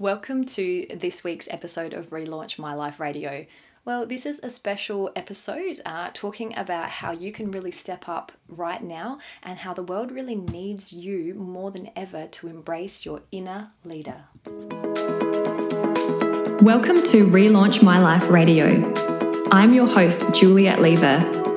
Welcome to this week's episode of Relaunch My Life Radio. Well, this is a special episode uh, talking about how you can really step up right now and how the world really needs you more than ever to embrace your inner leader. Welcome to Relaunch My Life Radio. I'm your host, Juliet Lever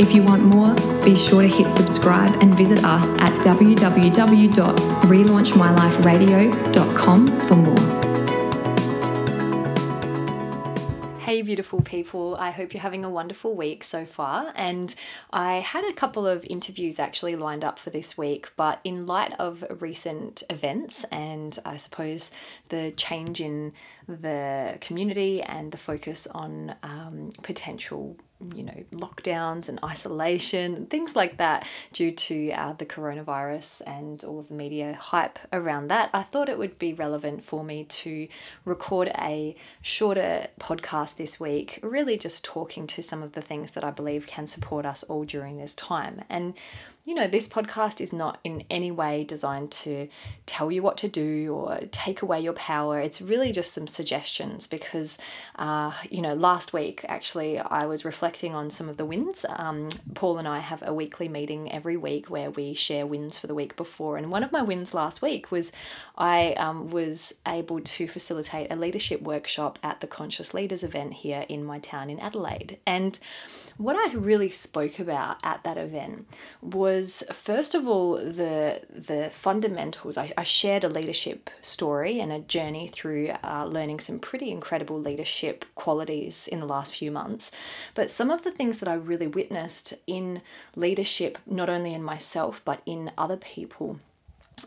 If you want more, be sure to hit subscribe and visit us at www.relaunchmyliferadio.com for more. Hey, beautiful people. I hope you're having a wonderful week so far. And I had a couple of interviews actually lined up for this week, but in light of recent events and I suppose the change in the community and the focus on um, potential you know, lockdowns and isolation and things like that due to uh, the coronavirus and all of the media hype around that, I thought it would be relevant for me to record a shorter podcast this week, really just talking to some of the things that I believe can support us all during this time. And you know, this podcast is not in any way designed to tell you what to do or take away your power. It's really just some suggestions because, uh, you know, last week actually I was reflecting on some of the wins. Um, Paul and I have a weekly meeting every week where we share wins for the week before. And one of my wins last week was I um, was able to facilitate a leadership workshop at the Conscious Leaders event here in my town in Adelaide. And what I really spoke about at that event was first of all the the fundamentals. I, I shared a leadership story and a journey through uh, learning some pretty incredible leadership qualities in the last few months. But some of the things that I really witnessed in leadership, not only in myself but in other people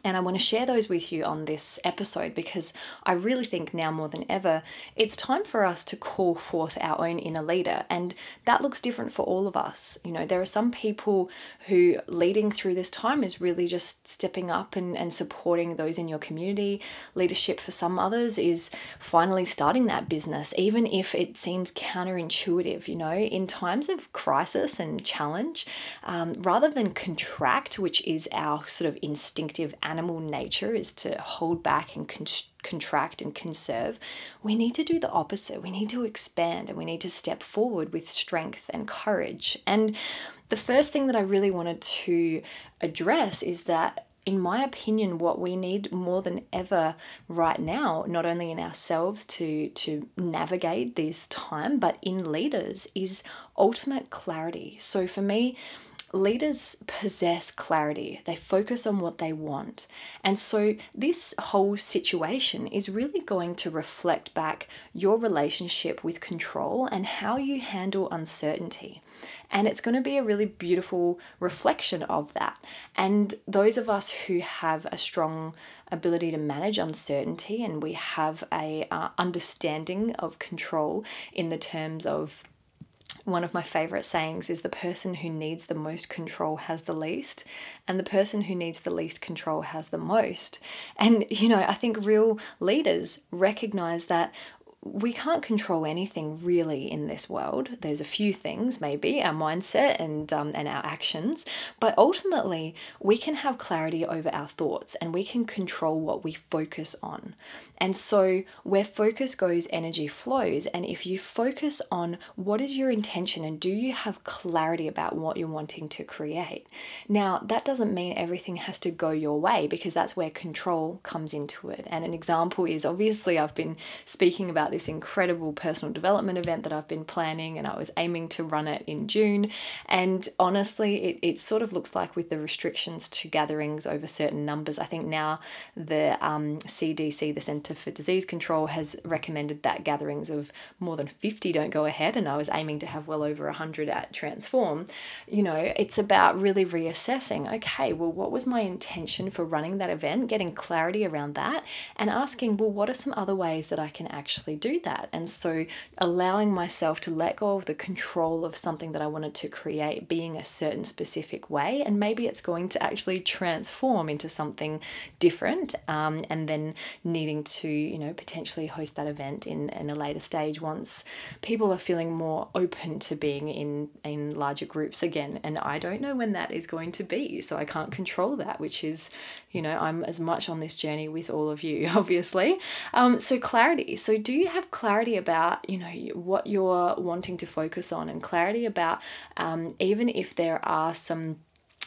and I want to share those with you on this episode because I really think now more than ever, it's time for us to call forth our own inner leader. And that looks different for all of us. You know, there are some people who leading through this time is really just stepping up and, and supporting those in your community. Leadership for some others is finally starting that business, even if it seems counterintuitive. You know, in times of crisis and challenge, um, rather than contract, which is our sort of instinctive nature is to hold back and con- contract and conserve, we need to do the opposite. We need to expand and we need to step forward with strength and courage. And the first thing that I really wanted to address is that in my opinion, what we need more than ever right now, not only in ourselves to, to navigate this time, but in leaders, is ultimate clarity. So for me, leaders possess clarity, they focus on what they want. And so, this whole situation is really going to reflect back your relationship with control and how you handle uncertainty. And it's going to be a really beautiful reflection of that. And those of us who have a strong ability to manage uncertainty and we have a uh, understanding of control in the terms of one of my favorite sayings is the person who needs the most control has the least, and the person who needs the least control has the most. And, you know, I think real leaders recognize that we can't control anything really in this world. There's a few things, maybe our mindset and um, and our actions, but ultimately we can have clarity over our thoughts and we can control what we focus on. And so, where focus goes, energy flows. And if you focus on what is your intention and do you have clarity about what you're wanting to create, now that doesn't mean everything has to go your way because that's where control comes into it. And an example is obviously I've been speaking about this incredible personal development event that I've been planning, and I was aiming to run it in June. And honestly, it, it sort of looks like with the restrictions to gatherings over certain numbers, I think now the um, CDC, the Centre for Disease Control, has recommended that gatherings of more than 50 don't go ahead, and I was aiming to have well over 100 at Transform. You know, it's about really reassessing okay, well, what was my intention for running that event, getting clarity around that, and asking, well, what are some other ways that I can actually do that. And so allowing myself to let go of the control of something that I wanted to create being a certain specific way, and maybe it's going to actually transform into something different, um, and then needing to, you know, potentially host that event in, in a later stage once people are feeling more open to being in, in larger groups again. And I don't know when that is going to be, so I can't control that, which is, you know, I'm as much on this journey with all of you, obviously. Um, so, clarity. So, do you have clarity about, you know, what you're wanting to focus on and clarity about um, even if there are some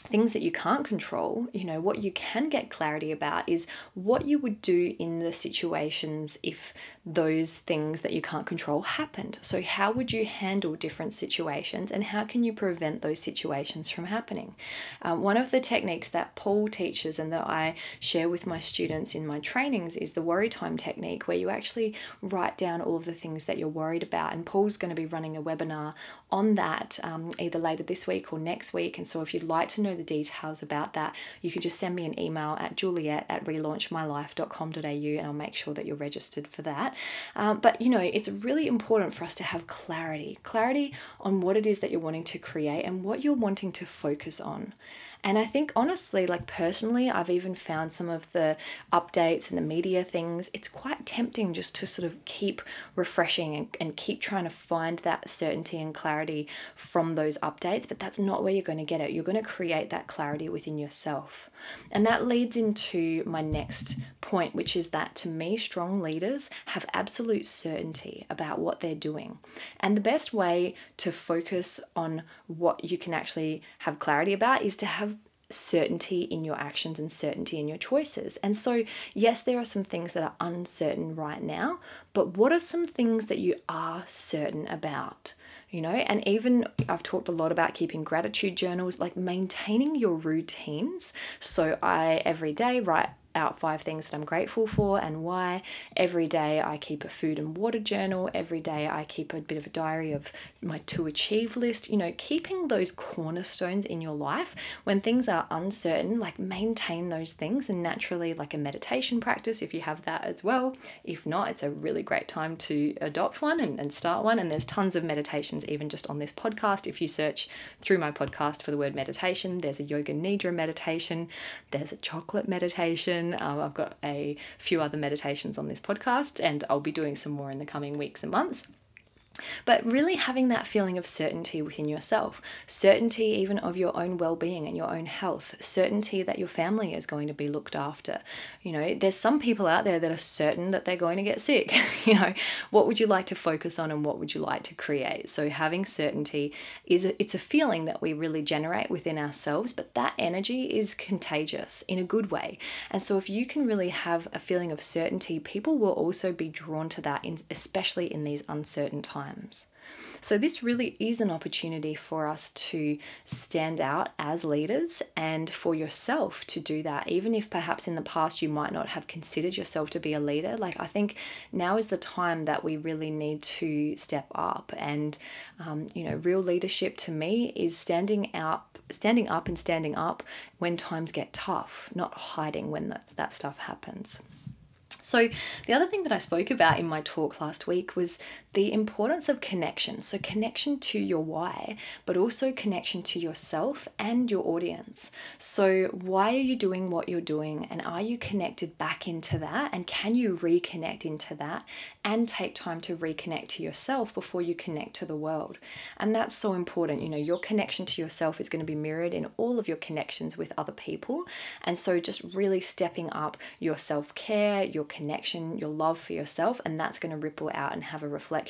things that you can't control, you know, what you can get clarity about is what you would do in the situations if those things that you can't control happened. So, how would you handle different situations and how can you prevent those situations from happening? Um, one of the techniques that Paul teaches and that I share with my students in my trainings is the worry time technique, where you actually write down all of the things that you're worried about. And Paul's going to be running a webinar on that um, either later this week or next week. And so, if you'd like to know the details about that, you can just send me an email at juliet at relaunchmylife.com.au and I'll make sure that you're registered for that. Um, but you know, it's really important for us to have clarity clarity on what it is that you're wanting to create and what you're wanting to focus on. And I think honestly, like personally, I've even found some of the updates and the media things, it's quite tempting just to sort of keep refreshing and, and keep trying to find that certainty and clarity from those updates. But that's not where you're going to get it. You're going to create that clarity within yourself. And that leads into my next point, which is that to me, strong leaders have absolute certainty about what they're doing. And the best way to focus on what you can actually have clarity about is to have certainty in your actions and certainty in your choices. And so, yes, there are some things that are uncertain right now, but what are some things that you are certain about? You know, and even I've talked a lot about keeping gratitude journals, like maintaining your routines. So, I every day write out five things that I'm grateful for and why. Every day I keep a food and water journal. Every day I keep a bit of a diary of my to achieve list. You know, keeping those cornerstones in your life when things are uncertain, like maintain those things and naturally, like a meditation practice if you have that as well. If not, it's a really great time to adopt one and, and start one. And there's tons of meditations, even just on this podcast. If you search through my podcast for the word meditation, there's a yoga nidra meditation, there's a chocolate meditation um, I've got a few other meditations on this podcast, and I'll be doing some more in the coming weeks and months. But really having that feeling of certainty within yourself, certainty even of your own well being and your own health, certainty that your family is going to be looked after. You know, there's some people out there that are certain that they're going to get sick. you know, what would you like to focus on and what would you like to create? So having certainty is a, it's a feeling that we really generate within ourselves, but that energy is contagious in a good way. And so if you can really have a feeling of certainty, people will also be drawn to that, in, especially in these uncertain times times. So, this really is an opportunity for us to stand out as leaders and for yourself to do that, even if perhaps in the past you might not have considered yourself to be a leader. Like, I think now is the time that we really need to step up. And, um, you know, real leadership to me is standing out. Standing up and standing up when times get tough, not hiding when that, that stuff happens. So, the other thing that I spoke about in my talk last week was the importance of connection. So, connection to your why, but also connection to yourself and your audience. So, why are you doing what you're doing? And are you connected back into that? And can you reconnect into that and take time to reconnect to yourself before you connect to the world? And that's so important. You know, your connection to yourself is going to be mirrored in all of your connections with other people. And so, just really stepping up your self care, your connection, your love for yourself, and that's going to ripple out and have a reflection.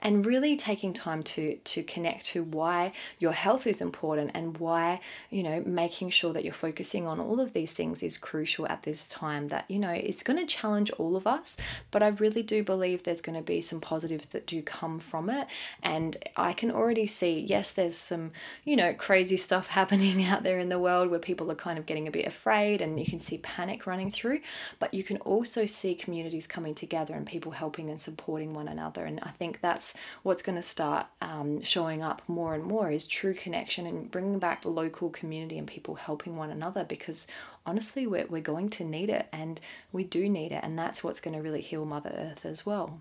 And really taking time to to connect to why your health is important and why you know making sure that you're focusing on all of these things is crucial at this time. That you know it's going to challenge all of us, but I really do believe there's going to be some positives that do come from it. And I can already see, yes, there's some you know crazy stuff happening out there in the world where people are kind of getting a bit afraid, and you can see panic running through, but you can also see communities coming together and people helping and supporting one another. And I think that's what's going to start um, showing up more and more is true connection and bringing back local community and people helping one another because honestly, we're, we're going to need it and we do need it. And that's what's going to really heal Mother Earth as well.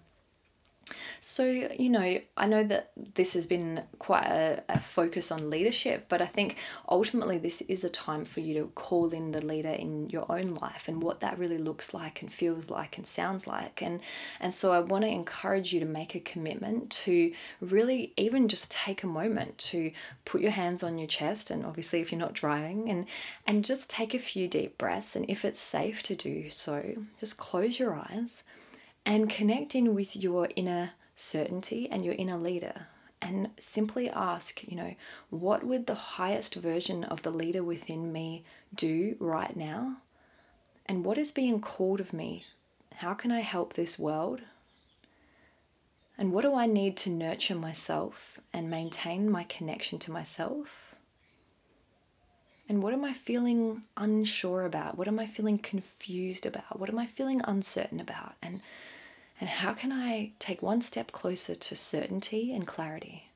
So, you know, I know that this has been quite a, a, focus on leadership, but I think ultimately this is a time for you to call in the leader in your own life and what that really looks like and feels like and sounds like. And and so I want to encourage you to make a commitment to really even just take a moment to put your hands on your chest and obviously if you're not driving and and just take a few deep breaths and if it's safe to do so, just close your eyes and connect in with your inner certainty and your inner leader and simply ask, you know, what would the highest version of the leader within me do right now? And what is being called of me? How can I help this world? And what do I need to nurture myself and maintain my connection to myself? And what am I feeling unsure about? What am I feeling confused about? What am I feeling uncertain about? And and how can I take one step closer to certainty and clarity?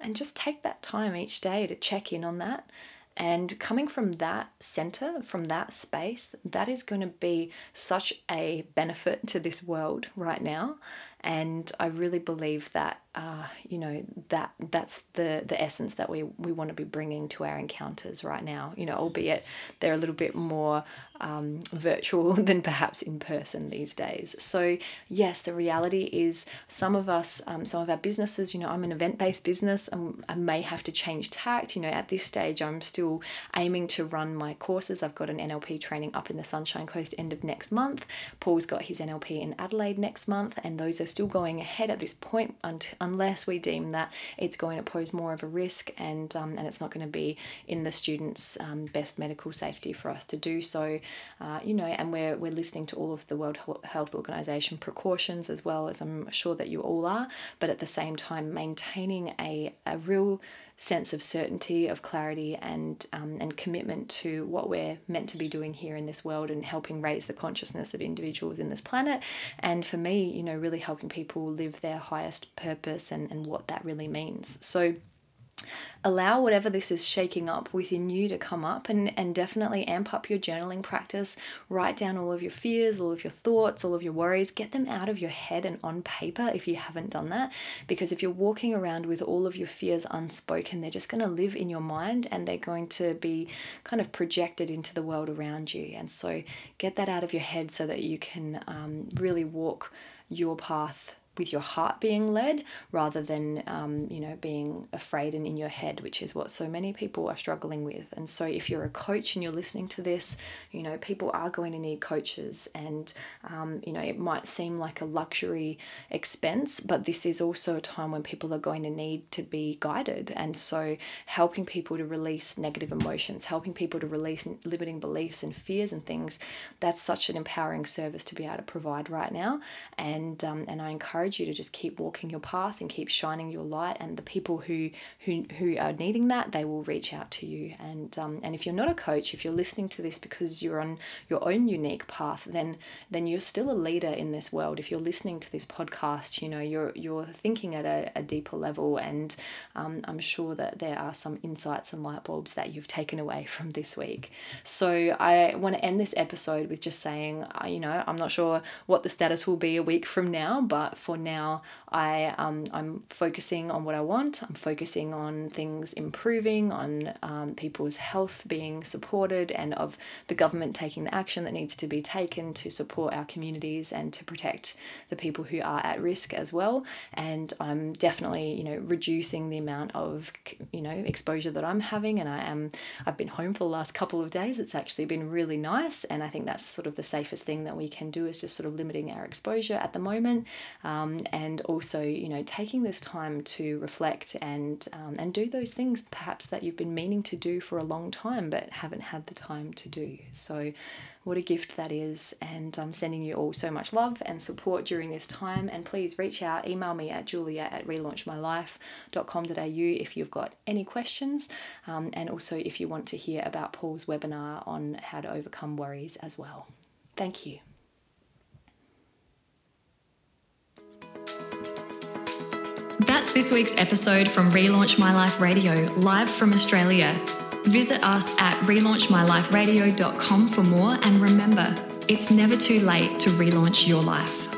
And just take that time each day to check in on that. And coming from that center, from that space, that is going to be such a benefit to this world right now. And I really believe that, uh, you know, that that's the the essence that we we want to be bringing to our encounters right now. You know, albeit they're a little bit more um, virtual than perhaps in person these days. So, yes, the reality is some of us, um, some of our businesses, you know, I'm an event based business, and I may have to change tact. You know, at this stage, I'm still aiming to run my courses. I've got an NLP training up in the Sunshine Coast end of next month. Paul's got his NLP in Adelaide next month, and those are still going ahead at this point unless we deem that it's going to pose more of a risk and, um, and it's not going to be in the students' um, best medical safety for us to do so uh, you know, and we're, we're listening to all of the World Health Organization precautions as well as I'm sure that you all are, but at the same time, maintaining a, a real sense of certainty, of clarity, and um, and commitment to what we're meant to be doing here in this world and helping raise the consciousness of individuals in this planet. And for me, you know, really helping people live their highest purpose and, and what that really means. So allow whatever this is shaking up within you to come up and, and definitely amp up your journaling practice. Write down all of your fears, all of your thoughts, all of your worries. Get them out of your head and on paper if you haven't done that. Because if you're walking around with all of your fears unspoken, they're just going to live in your mind and they're going to be kind of projected into the world around you. And so get that out of your head so that you can um, really walk your path with your heart being led rather than um, you know being afraid and in your head which is what so many people are struggling with. And so if you're a coach and you're listening to this you know people are going to need coaches and um, you know it might seem like a luxury expense but this is also a time when people are going to need to be guided. And so helping people to release negative emotions helping people to release limiting beliefs and fears and things that's such an empowering service to be able to provide right now. And um, and I encourage encourage you to just keep walking your path and keep shining your light. And the people who who who are needing that, they will reach out to you. And um, and if you're not a coach, if you're listening to this because you're on your own unique path, then then you're still a leader in this world. If you're listening to this podcast, you know you're you're thinking at a, a deeper level, and um, I'm sure that there are some insights and light bulbs that you've taken away from this week. So I want to end this episode with just saying, uh, you know, I'm not sure what the status will be a week from now, but for now I um, I'm focusing on what I want. I'm focusing on things improving, on um, people's health being supported, and of the government taking the action that needs to be taken to support our communities and to protect the people who are at risk as well. And I'm definitely you know reducing the amount of you know exposure that I'm having, and I am I've been home for the last couple of days. It's actually been really nice, and I think that's sort of the safest thing that we can do is just sort of limiting our exposure at the moment. Um, and also, you know, taking this time to reflect and um, and do those things perhaps that you've been meaning to do for a long time but haven't had the time to do. So, what a gift that is! And I'm sending you all so much love and support during this time. And please reach out, email me at juliet at relaunchmylife.com.au if you've got any questions, um, and also if you want to hear about Paul's webinar on how to overcome worries as well. Thank you. That's this week's episode from Relaunch My Life Radio, live from Australia. Visit us at relaunchmyliferadio.com for more and remember, it's never too late to relaunch your life.